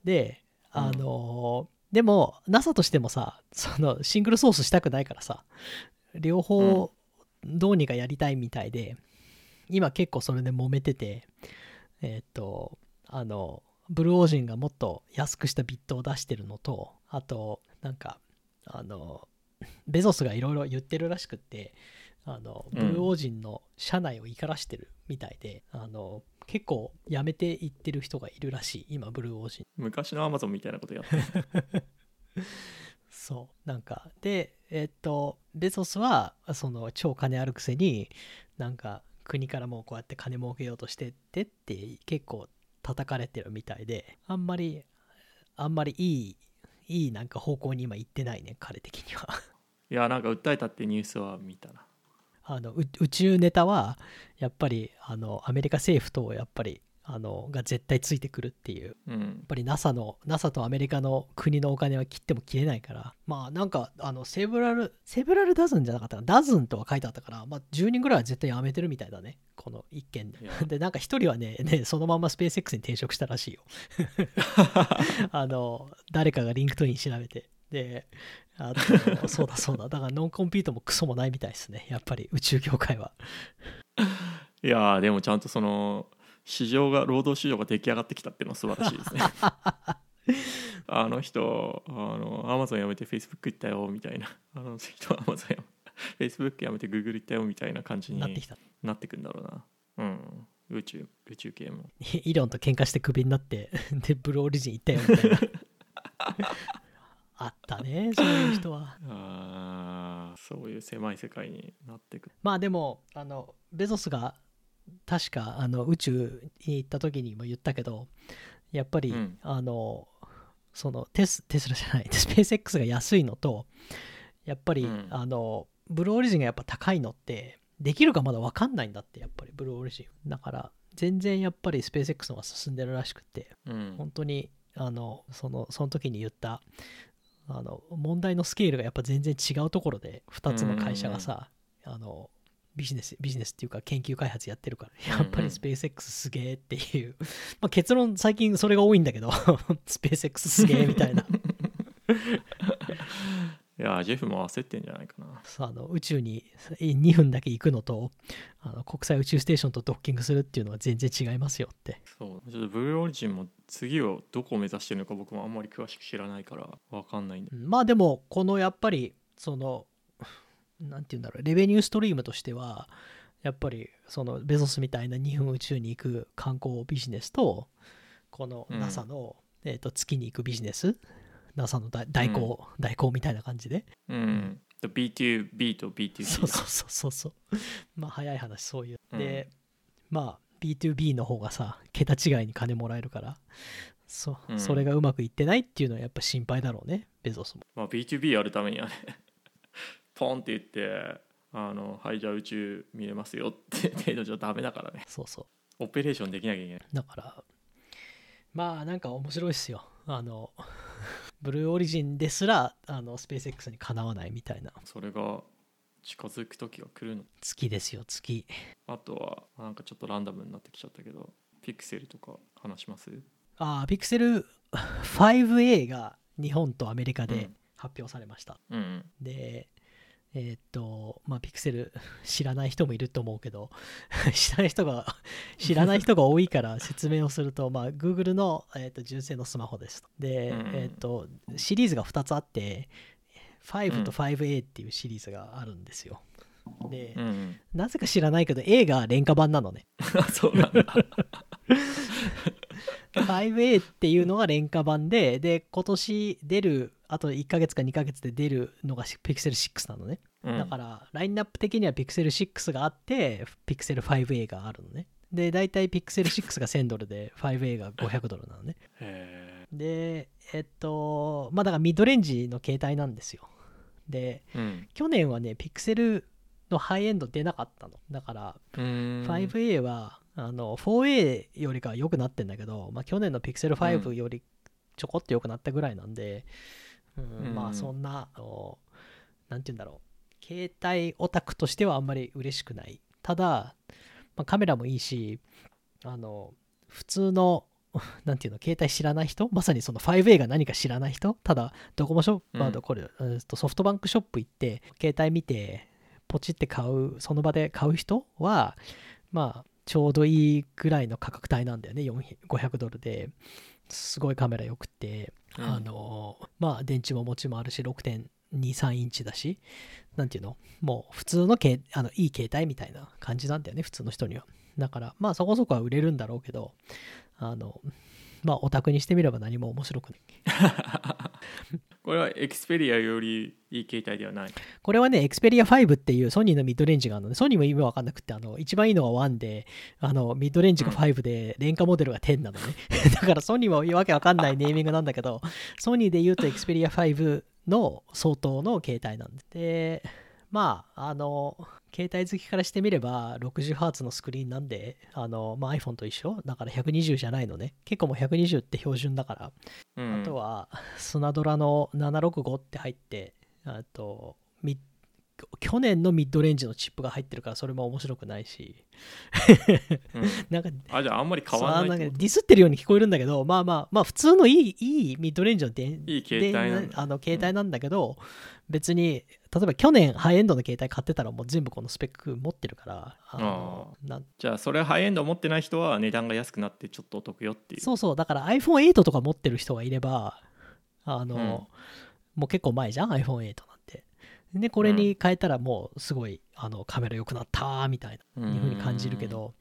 であの、でも NASA としてもさそのシングルソースしたくないからさ両方どうにかやりたいみたいで、今結構それで揉めててえーっとあのブルーオージンがもっと安くしたビットを出してるのとあとなんかあのベゾスがいろいろ言ってるらしくってあのブうん。ルーオージンの社内を怒らしてるみたいで、あの結構やめていってる人がいるらしい今ブルーオージン昔のアマゾンみたいなことやって。そうなんか。でえっとベゾスはその超金あるくせになんか国からもうこうやって金儲けようとしてってって結構叩かれてるみたいであんまりあんまりいいいいなんか方向に今行ってないね彼的には。いやなんか訴えたってニュースは見たなあのう宇宙ネタはやっぱりあのアメリカ政府とやっぱりあのが絶対ついてくるっていう。うん。やっぱり NASA の NASA とアメリカの国のお金は切っても切れないからまあなんかあのセブラルセブラルダズンじゃなかったかな。ダズンとは書いてあったから、まあ、10人ぐらいは絶対辞めてるみたいだねこの一件。ででなんか一人はねねそのままスペース X に転職したらしいよ。あの誰かが LinkedIn 調べてであと そうだそうだ。だから non-compete もクソもないみたいですね。やっぱり宇宙業界は。いやーでもちゃんとその市場が労働市場が出来上がってきたっていうのは素晴らしいですね。あの人あのアマゾン辞めてフェイスブック行ったよみたいな。あの人アマゾンフェイスブック辞めてグーグル行ったよみたいな感じになってきた。なってくんだろうな。うん。宇宙宇宙系も。イロンと喧嘩してクビになってでブルーオリジン行ったよみたいなあったねそういう人は。あーそういう狭い世界になってく。まあでもあのベゾスが確かあの宇宙に行った時にも言ったけどやっぱり、うん。あのそのテステスラじゃないスペース X が安いのとやっぱり、うん。あのブルーオリジンがやっぱ高いのってできるかまだ分かんないんだってやっぱりブルーオリジン。だから全然やっぱりスペース X の方が進んでるらしくてうん。本当にあのそのその時に言ったあの問題のスケールがやっぱ全然違うところで2つの会社がさ、あのビジネスビジネスっていうか研究開発やってるからやっぱりスペース X すげえっていう、まあ、結論最近それが多いんだけど スペース X すげえみたいな いやジェフも焦ってんじゃないかな。あの宇宙に2分だけ行くのとあの国際宇宙ステーションとドッキングするっていうのは全然違いますよって。そう。ちょっとブルーオリジンも次をどこを目指してるのか僕もあんまり詳しく知らないからわかんないんで。まあでもこのやっぱりそのなんて言うんだろうレベニューストリームとしてはやっぱりそのベゾスみたいな2分宇宙に行く観光ビジネスとこのうん。NASA の、えー、と月に行くビジネス NASA の代代行、代行みたいな感じで。うん、で B2B と B2C そうそうそうそうそう。まあ早い話そういう、うん。でまあ B2B の方がさ桁違いに金もらえるから。そ,、うん。それがうまくいってないっていうのはやっぱ心配だろうねベゾスも。まあ、B2B やるためにはね ポンって言ってあのはいじゃあ宇宙見れますよって程度じゃダメだからね。そうそう。オペレーションできなきゃいけない。だからまあなんか面白いっすよ。あのブルーオリジンですらあのスペース X にかなわないみたいな。それが近づく時が来るの。月ですよ月。あとはなんかちょっとランダムになってきちゃったけどピクセルとか話します？ああピクセル 5A が日本とアメリカでうん。発表されました、うんうん。でえーっとまあピクセル 知らない人もいると思うけど 知らない人が 知らない人が多いから説明をするとまあ Google の、えーっと純正のスマホですと。で、うん。うんえーっとシリーズが2つあって5と 5A っていうシリーズがあるんですよ。で、うんうん。なぜか知らないけど A が廉価版なのね。そうなんだ 5A っていうのが廉価版でで今年出るあと1ヶ月か2ヶ月で出るのが Pixel 6なのねうんだからラインナップ的には Pixel 6があって Pixel 5A があるのねで大体 Pixel 6が1000ドルで 5A が500ドルなのねでえっとまあだからミッドレンジの携帯なんですよでうん去年はね Pixel のハイエンド出なかったのだから 5A はあの 4A よりかは良くなってんだけど、まあ、去年の Pixel 5よりちょこっと良くなったぐらいなんで、うんうん。まあそんなあのなんて言うんだろう。携帯オタクとしてはあんまり嬉しくない。ただ、まあ、カメラもいいしあの普通の なんていうの携帯知らない人まさにその 5A が何か知らない人ただドコモショップ、うん。これ、えーとソフトバンクショップ行って携帯見てポチって買うその場で買う人はまあちょうどいいぐらいの価格帯なんだよね。400 500ドルで。すごいカメラよくて、うん。あのまあ電池も持ちもあるし6.23インチだし。なんていうの？もう普通のけあのいい携帯みたいな感じなんだよね普通の人には。だからまあそこそこは売れるんだろうけどあのまあオタクにしてみれば何も面白くない これはエクスペリアよりいい携帯ではないこれはね、Xperia 5っていうソニーのミッドレンジがあるので、ソニーも意味わかんなくて、あの、一番いいのが1で、あの、ミッドレンジが5で、廉価モデルが10なのね。だからソニーもわけわかんないネーミングなんだけど、ソニーで言うと Xperia 5の相当の携帯なんで。で、まあ、あの、携帯好きからしてみれば 60Hz のスクリーンなんで、あの、まあ、iPhone と一緒。だから120じゃないのね。結構もう120って標準だから、うん。あとはスナドラの765って入ってあとミ去年のミッドレンジのチップが入ってるからそれも面白くないし。うん。なんかあじゃああんまり変わらないディスってるように聞こえるんだけどまあまあまあ普通のいいいいミッドレンジのでいい携帯あの携帯なんだけど、別に例えば去年ハイエンドの携帯買ってたらもう全部このスペック持ってるからあのなんじゃあそれハイエンド持ってない人は値段が安くなってちょっとお得よっていう。そうそう。だから iPhone8 とか持ってる人がいればあの、うん。もう結構前じゃん？iPhone8 なんてでこれに変えたらもうすごいあのカメラ良くなったみたいないうふうに感じるけど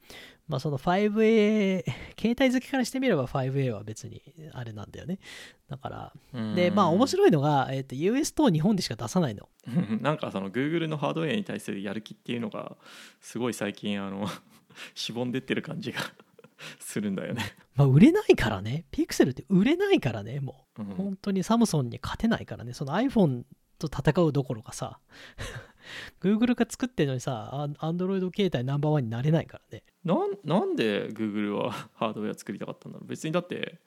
まあその 5A 携帯好きからしてみれば 5A は別にあれなんだよね。だからうん。でまあ面白いのが、えー、と US と日本でしか出さないの。なんかその Google のハードウェアに対するやる気っていうのがすごい最近あの しぼんでってる感じが するんだよね、まあ売れないからね。ピクセルって売れないからねもう。うん。本当にサムソンに勝てないからね、その iPhone と戦うどころかさ、Google が作ってるのにさ、アン Android 携帯ナンバーワンになれないからね。なんなんで Google は ハードウェア作りたかったんだろう？別にだって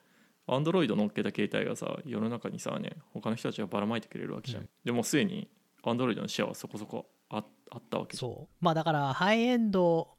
Android 乗っけた携帯がさ世の中にさね他の人たちがばらまいてくれるわけじゃん、うんでもすでに Android のシェアはそこそこああったわけそう。まあだから、ハイエンド、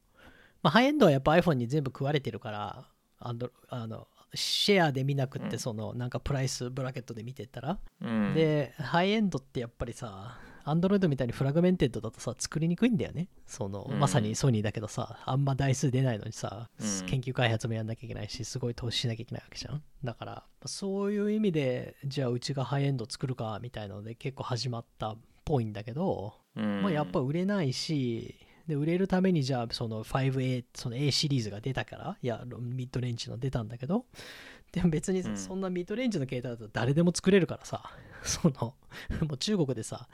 まあハイエンドはやっぱ iPhone に全部食われてるから、 and あのシェアで見なくって、うん。そのなんか price bracket で見てったら、うん、で、ハイエンドってやっぱりさ、 Android みたいに fragmented だとさ、作りにくいんだよね。その、うん。まさにソニーだけどさ、あんま台数出ないのにさ、うん。研究開発もやんなきゃいけないし、すごい投資しなきゃいけないわけじゃん。だから、そういう意味で、じゃあうちがハイエンド作るか、みたいなので結構始まったっぽいんだけど、うん。まあ、やっぱ売れないし、で売れるためにじゃあその 5A その A シリーズが出たからいやミッドレンジの出たんだけどでも別にうん。そんなミッドレンジの携帯だと誰でも作れるからさ そのもう中国でさ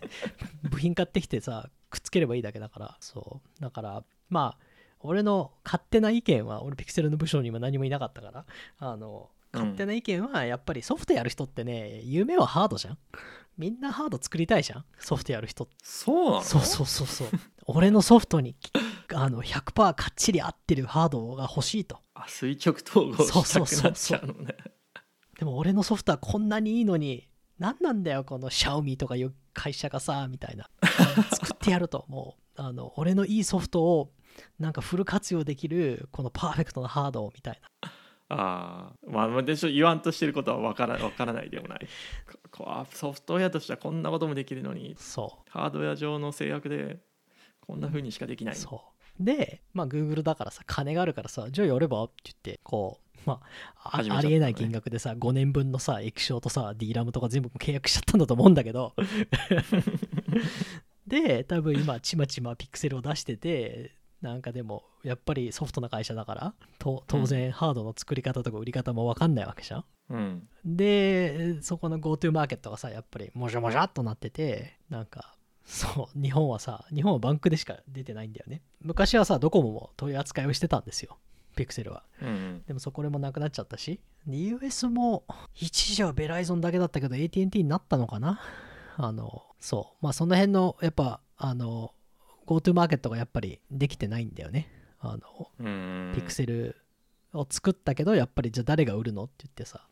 部品買ってきてさくっつければいいだけだからそう。だからまあ俺の勝手な意見は俺ピクセルの部署にも何もいなかったからあの勝手な意見はやっぱりソフトやる人ってね夢はハードじゃんみんなハード作りたいじゃん？ソフトやる人そうなの？そうそうそうそう。俺のソフトにあの100%かっちり合ってるハードが欲しいと。あ垂直統合そうしたそうそうくなっちゃうのね。でも俺のソフトはこんなにいいのに何なんだよこのシャオミとかいう会社がさみたいな。作ってやるともう。あの俺のいいソフトをなんかフル活用できるこのパーフェクトなハードみたいなああまあでしょ言わんとしてることは分から分からないでもない。ソフトウェアとしてはこんなこともできるのにそハードウェア上の制約でこんな風にしかできなうい。そう。でまあ Google だからさ金があるからさじゃあやれば？って言ってこうまあね。ありえない金額でさ5年分のさ液晶とさ D ラムとか全部契約しちゃったんだと思うんだけど。で多分今ちまちまピクセルを出しててなんかでもやっぱりソフトな会社だからと当然ハードの作り方とか売り方も分かんないわけじゃん。うん。でそこの GoTo マーケットがさやっぱりもじゃもじゃっとなっててなんかそう日本はさ日本はバンクでしか出てないんだよね。昔はさドコモも取り扱いをしてたんですよ。ピクセルは。うんうん。でもそこでもなくなっちゃったし。で US も一時はベライゾンだけだったけど AT&T になったのかな？あのそう。まあその辺のやっぱあの GoTo マーケットがやっぱりできてないんだよね。あのうん。ピクセルを作ったけどやっぱりじゃあ誰が売るのって言ってさ。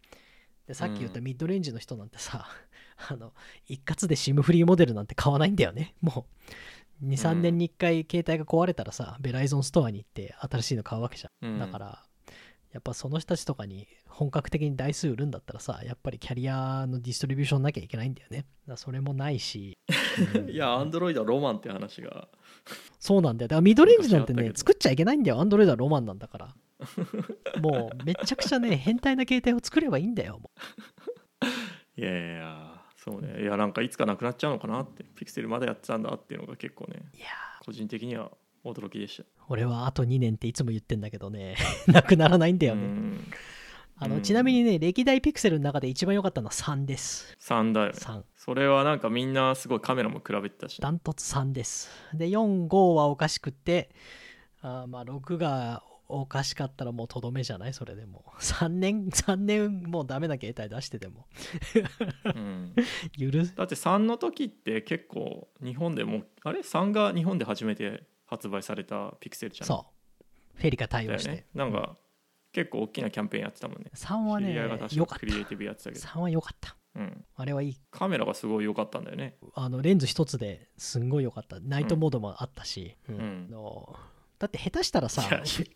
でさっき言ったミッドレンジの人なんてさ、あの一括で SIM フリーモデルなんて買わないんだよね。もう23年に1回携帯が壊れたらさ、ベライゾンストアに行って新しいの買うわけじゃん。だからやっぱその人たちとかに本格的に台数売るんだったらさやっぱりキャリアのディストリビューションなきゃいけないんだよねだそれもないし、う んいやアンドロイドはロマンって話がそうなんだよ。だからミドレンジなんてね、作っちゃいけないんだよ。アンドロイドはロマンなんだから。もうめちゃくちゃね、変態な携帯を作ればいいんだよ。もいやいやいやそうねいやなんかいつかなくなっちゃうのかなってピクセルまだやってたんだっていうのが結構ねういや個人的には驚きでしたー俺はあと2年っていつも言ってんだけどね、なくならないんだよね。うんあのうんちなみにね、歴代ピクセルの中で一番良かったのは3です。3だよね3。それはなんかみんなすごいカメラも比べてたしダントツ3です。で、4、5はおかしくって、あーまあ6がおかしかったらもうとどめじゃない？それでも。3年、3年もうダメな携帯出してても。うん 許す。だって3の時って結構日本でもあれ？3が日本で初めて発売されたピクセルじゃん。そう。フェリカ対応して。ね。なんか結構大きなキャンペーンやってたもんね。3はね良かっかクリエイティブやってたけたど、3は良かった。うん、あれはいい。カメラがすごい良かったんだよね。あのレンズ一つですんごい良かった。ナイトモードもあったし、うん。うん。のだって下手したらさ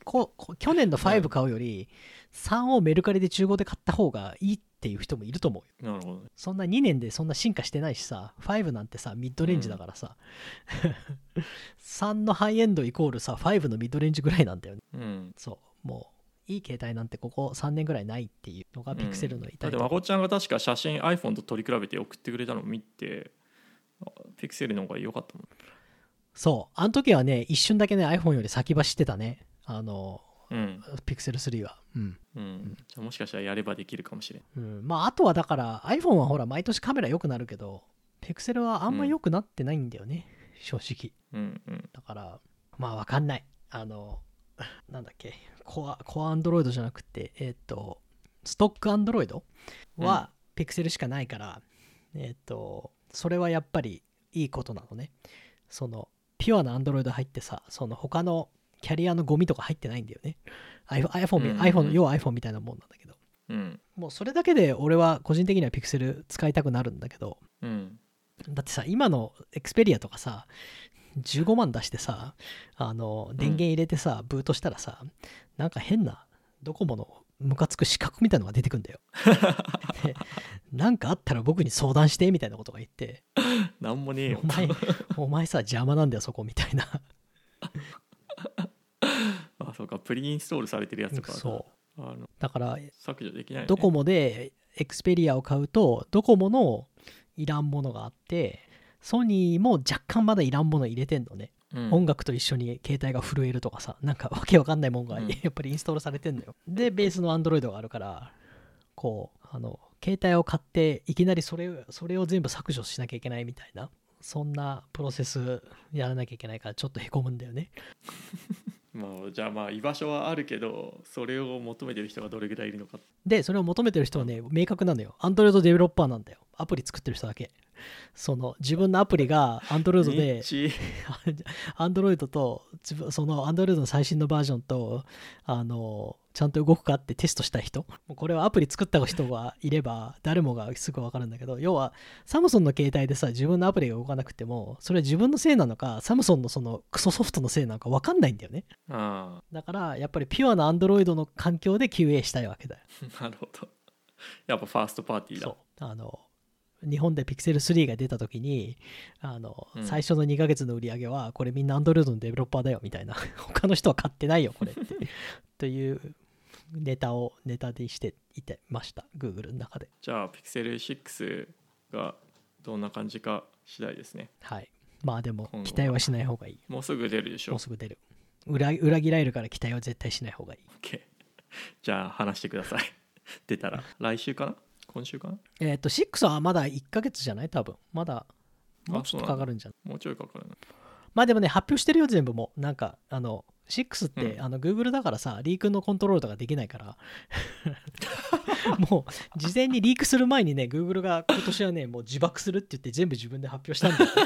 こ去年の5買うより3をメルカリで中古で買った方がいいっていう人もいると思うよ。なるほどね。そんな2年でそんな進化してないしさ5なんてさミッドレンジだからさ、3のハイエンドイコールさ5のミッドレンジぐらいなんだよね。うん。そう。もういい携帯なんてここ3年ぐらいないっていうのがピクセルのだ痛いとこ。ってまこちゃんが確か写真 iPhone と撮り比べて送ってくれたのを見てあピクセルの方が良かったもんそう。あの時はね一瞬だけね iPhone より先走ってたね。あのうん、ピクセル3は。うん、うん、じゃあもしかしたらやればできるかもしれん。うん、まああとはだから iPhone はほら毎年カメラ良くなるけどピクセルはあんま良くなってないんだよね、正直。うんうん。だからまあわかんない。あのなんだっけ。コアコアアンドロイドじゃなくてえっ、とストックアンドロイドはピクセルしかないから、えっ、とそれはやっぱりいいことなのね。そのピュアなアンドロイド入ってさその他のキャリアのゴミとか入ってないんだよね。iPhone, iPhone, うんうんうん。iPhone 要は iPhone みたいなもんなんだけど。うん。もうそれだけで俺は個人的にはピクセル使いたくなるんだけど。うん。だってさ今のエクスペリアとかさ15万出してさあの電源入れてさ、ブートしたらさなんか変なドコモのムカつく四角みたいのが出てくんだよ。でなんかあったら僕に相談してみたいなことが言って。なんもねえよ。お前お前さ邪魔なんだよそこみたいな あそうか。プリインストールされてるやつとかそう。あのだから削除できないよね。ドコモでエクスペリアを買うとドコモのいらんものがあってソニーも若干まだいらんもの入れてんのね。うん。音楽と一緒に携帯が震えるとかさなんかわけわかんないもんがうん。やっぱりインストールされてんのよ、でベースの Android があるからこうあの携帯を買っていきなりそれそれを全部削除しなきゃいけないみたいなそんなプロセスやらなきゃいけないからちょっとへこむんだよね。まあ、じゃあまあ居場所はあるけどそれを求めてる人がどれぐらいいるのか。でそれを求めてる人はね明確なのよ。Android デベロッパーなんだよ。アプリ作ってる人だけ。その自分のアプリが Android ニでッチ。アンドロイドと自分そのアンドロイドの最新のバージョンとあのちゃんと動くかってテストした人。もうこれはアプリ作った人がいれば誰もがすぐ分かるんだけど要はサムソンの携帯でさ自分のアプリが動かなくてもそれは自分のせいなのかサムソンのそのクソソフトのせいなのか分かんないんだよね。あだからやっぱりピュアなアンドロイドの環境で QA したいわけだよ。あなるほど。やっぱファーストパーティーだ。そう。あの日本で Pixel3 が出た時にあの、うん。最初の2ヶ月の売り上げはこれみんな Android のデベロッパーだよみたいな。他の人は買ってないよこれって。というネタをネタにしていてました。Google の中で。じゃあ Pixel6 がどんな感じか次第ですね。はい。まあでも期待はしない方がいい。もうすぐ出るでしょ。もうすぐ出る。裏裏切られるから期待は絶対しない方がいい。OK じゃあ話してください。出たら。来週かな？今週かな？えっ、と6はまだ1ヶ月じゃない？多分。まだもうちょっとかかるんじゃない？もうちょいかかるなまあでもね、発表してるよ、全部もう。なんか、あの、6って、うんあの Google だからさ、リークのコントロールとかできないから、もう、事前にリークする前にね、Google が今年はね、もう自爆するって言って全部自分で発表したんだよ。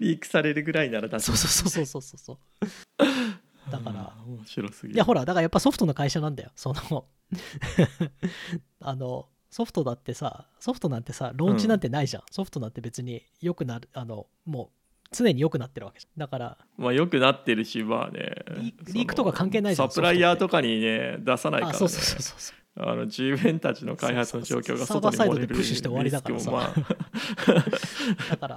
リークされるぐらいならだそうそうそうそうそうそう。だから、面白すぎるいや、ほら、だからやっぱソフトの会社なんだよ。その、あの、ソフトだってさ、ソフトなんてさ、ローンチなんてないじゃん。ソフトなんて別に良くなる、あの、もう、常に良くなってるわけ。だから、まあ良くなってるしまあねリークとか関係ないじゃんサプライヤーとかにね出さないからねあそうそうそうそうそう。あの自分たちの開発の状況が外に漏れるサーバーサイドでプッシュして終わりだからさリスクもまあ だから、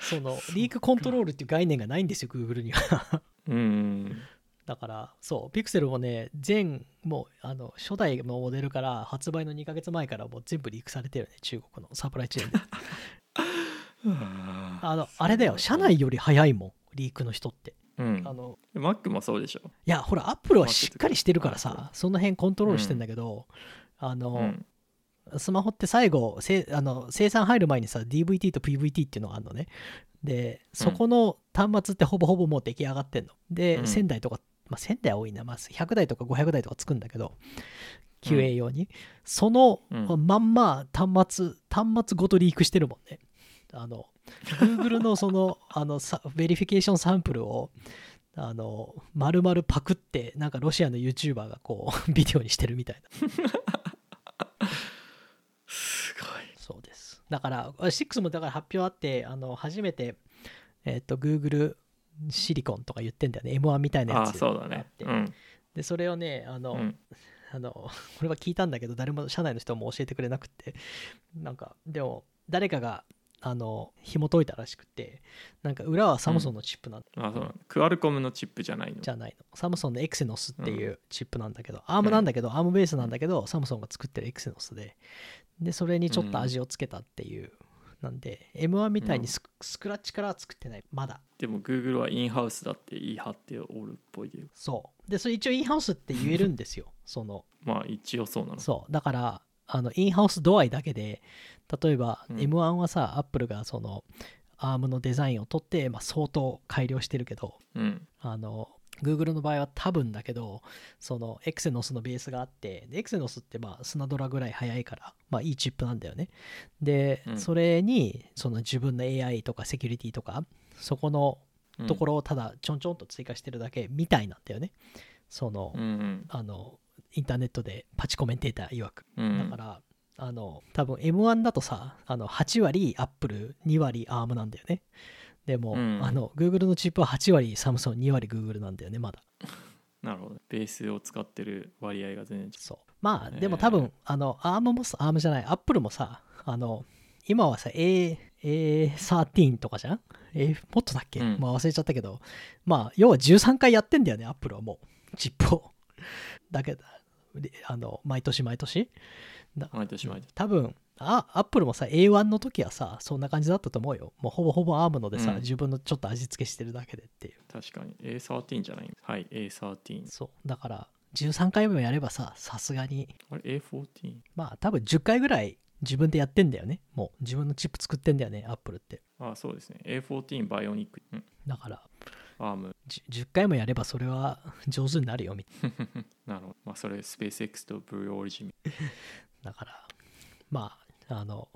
その、リークコントロールっていう概念がないんですよ、Google には。うんだから、そう、Pixel もね、全、もう、あの、初代のモデルから発売の2ヶ月前からもう全部リークされてるね、中国のサプライチェーンで。あの、あれだよ、社内より早いもん、リークの人って。うん。あの、Mac もそうでしょ。いや、ほら、Apple はしっかりしてるからあさ、その辺コントロールしてんだけど、あの、うん。スマホって最後せあの生産入る前にさ DVT と PVT っていうのがあるのね。でそこの端末ってほぼほぼもう出来上がってんの。で、うん。1000台とか、まあ、1000台は多いな、まあ、100台とか500台とかつくんだけど QA 用に、そのうん。まんま端末端末ごとリークしてるもんねあの Google のその あのさ verification sample をあの丸々パクってなんかロシアの YouTuber がこう ビデオにしてるみたいな。すごい。そうです。だから、6もだから発表あって、あの初めて、えっ、と、Google シリコンとか言ってんだよね。M1 みたいなやつああそうだがあって。ねうん。で、それをね、あの、うん。あの、これは聞いたんだけど、誰も、社内の人も教えてくれなくって、なんか、でも、誰かが、あの、紐解いたらしくて、なんか、裏はサムソンのチップなんあそう。クアルコムのチップじゃないの。じゃないの。サムソンのエクセノスっていうチップなんだけど、アームなんだけど、アームベースなんだけど、サムソンが作ってるエクセノスで、で、それにちょっと味をつけたっていう、なんで、M1 みたいにス,、スクラッチからは作ってない、まだ。でも Google はインハウスだって言い張っておるっぽいそう。で、それ一応インハウスって言えるんですよ。その、まあ一応そうなの。そう。だから、あの、インハウス度合いだけで、例えば、うん。M1 はさ、アップルがその、アームのデザインを取って、まあ、相当改良してるけど、うん。あの Google の場合は多分だけどその Exynos のベースがあってで Exynos ってまあスナドラぐらい速いからまあいいチップなんだよね。で、うん。それにその自分の AI とかセキュリティとかそこのうん。ところをただちょんちょんと追加してるだけみたいなんだよね。その、うんうん。あのインターネットでパチコメンテーター曰く。うん。だから、あの多分 M1 だとさあの8割 Apple2 割 ARM なんだよね。でも、うん。あの Google のチップは8割 Samsung2 割 Google なんだよねまだ。なるほどベースを使ってる割合が全然違う。そう。まあねでも多分、あの ARM もさ ARM じゃない Apple もさあの今はさ A A13 とかじゃん？A もっとだっけ、うん。まあ忘れちゃったけど。まあ要は13回やってんだよね Apple はもう。チップを。だけどであの毎年毎年？だ。毎年毎年。多分あアップルもさ A1 の時はさそんな感じだったと思うよ。もうほぼほぼアームのでさ、うん。自分のちょっと味付けしてるだけでっていう。確かに。A13 じゃないはい A13 そう。だから13回目もやればささすがに。あれ？A14 まあ多分10回ぐらい自分でやってんだよね。もう自分のチップ作ってんだよねアップルって。あそうですね。A14 バイオニック、うん、だからアーム 10, 10回もやればそれは 上手になるよみ。た いなるほど。まあそれスペース X とブルーオリジンな だからまああの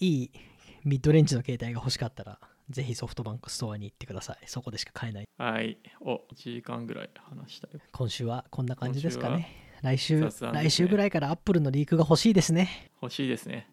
いいミッドレンジの携帯が欲しかったらぜひソフトバンクストアに行ってください。そこでしか買えない。はい。お1時間ぐらい話したよ。今週はこんな感じですか今ね来週ね。来週ぐらいからアップルのリークが欲しいですね。欲しいですね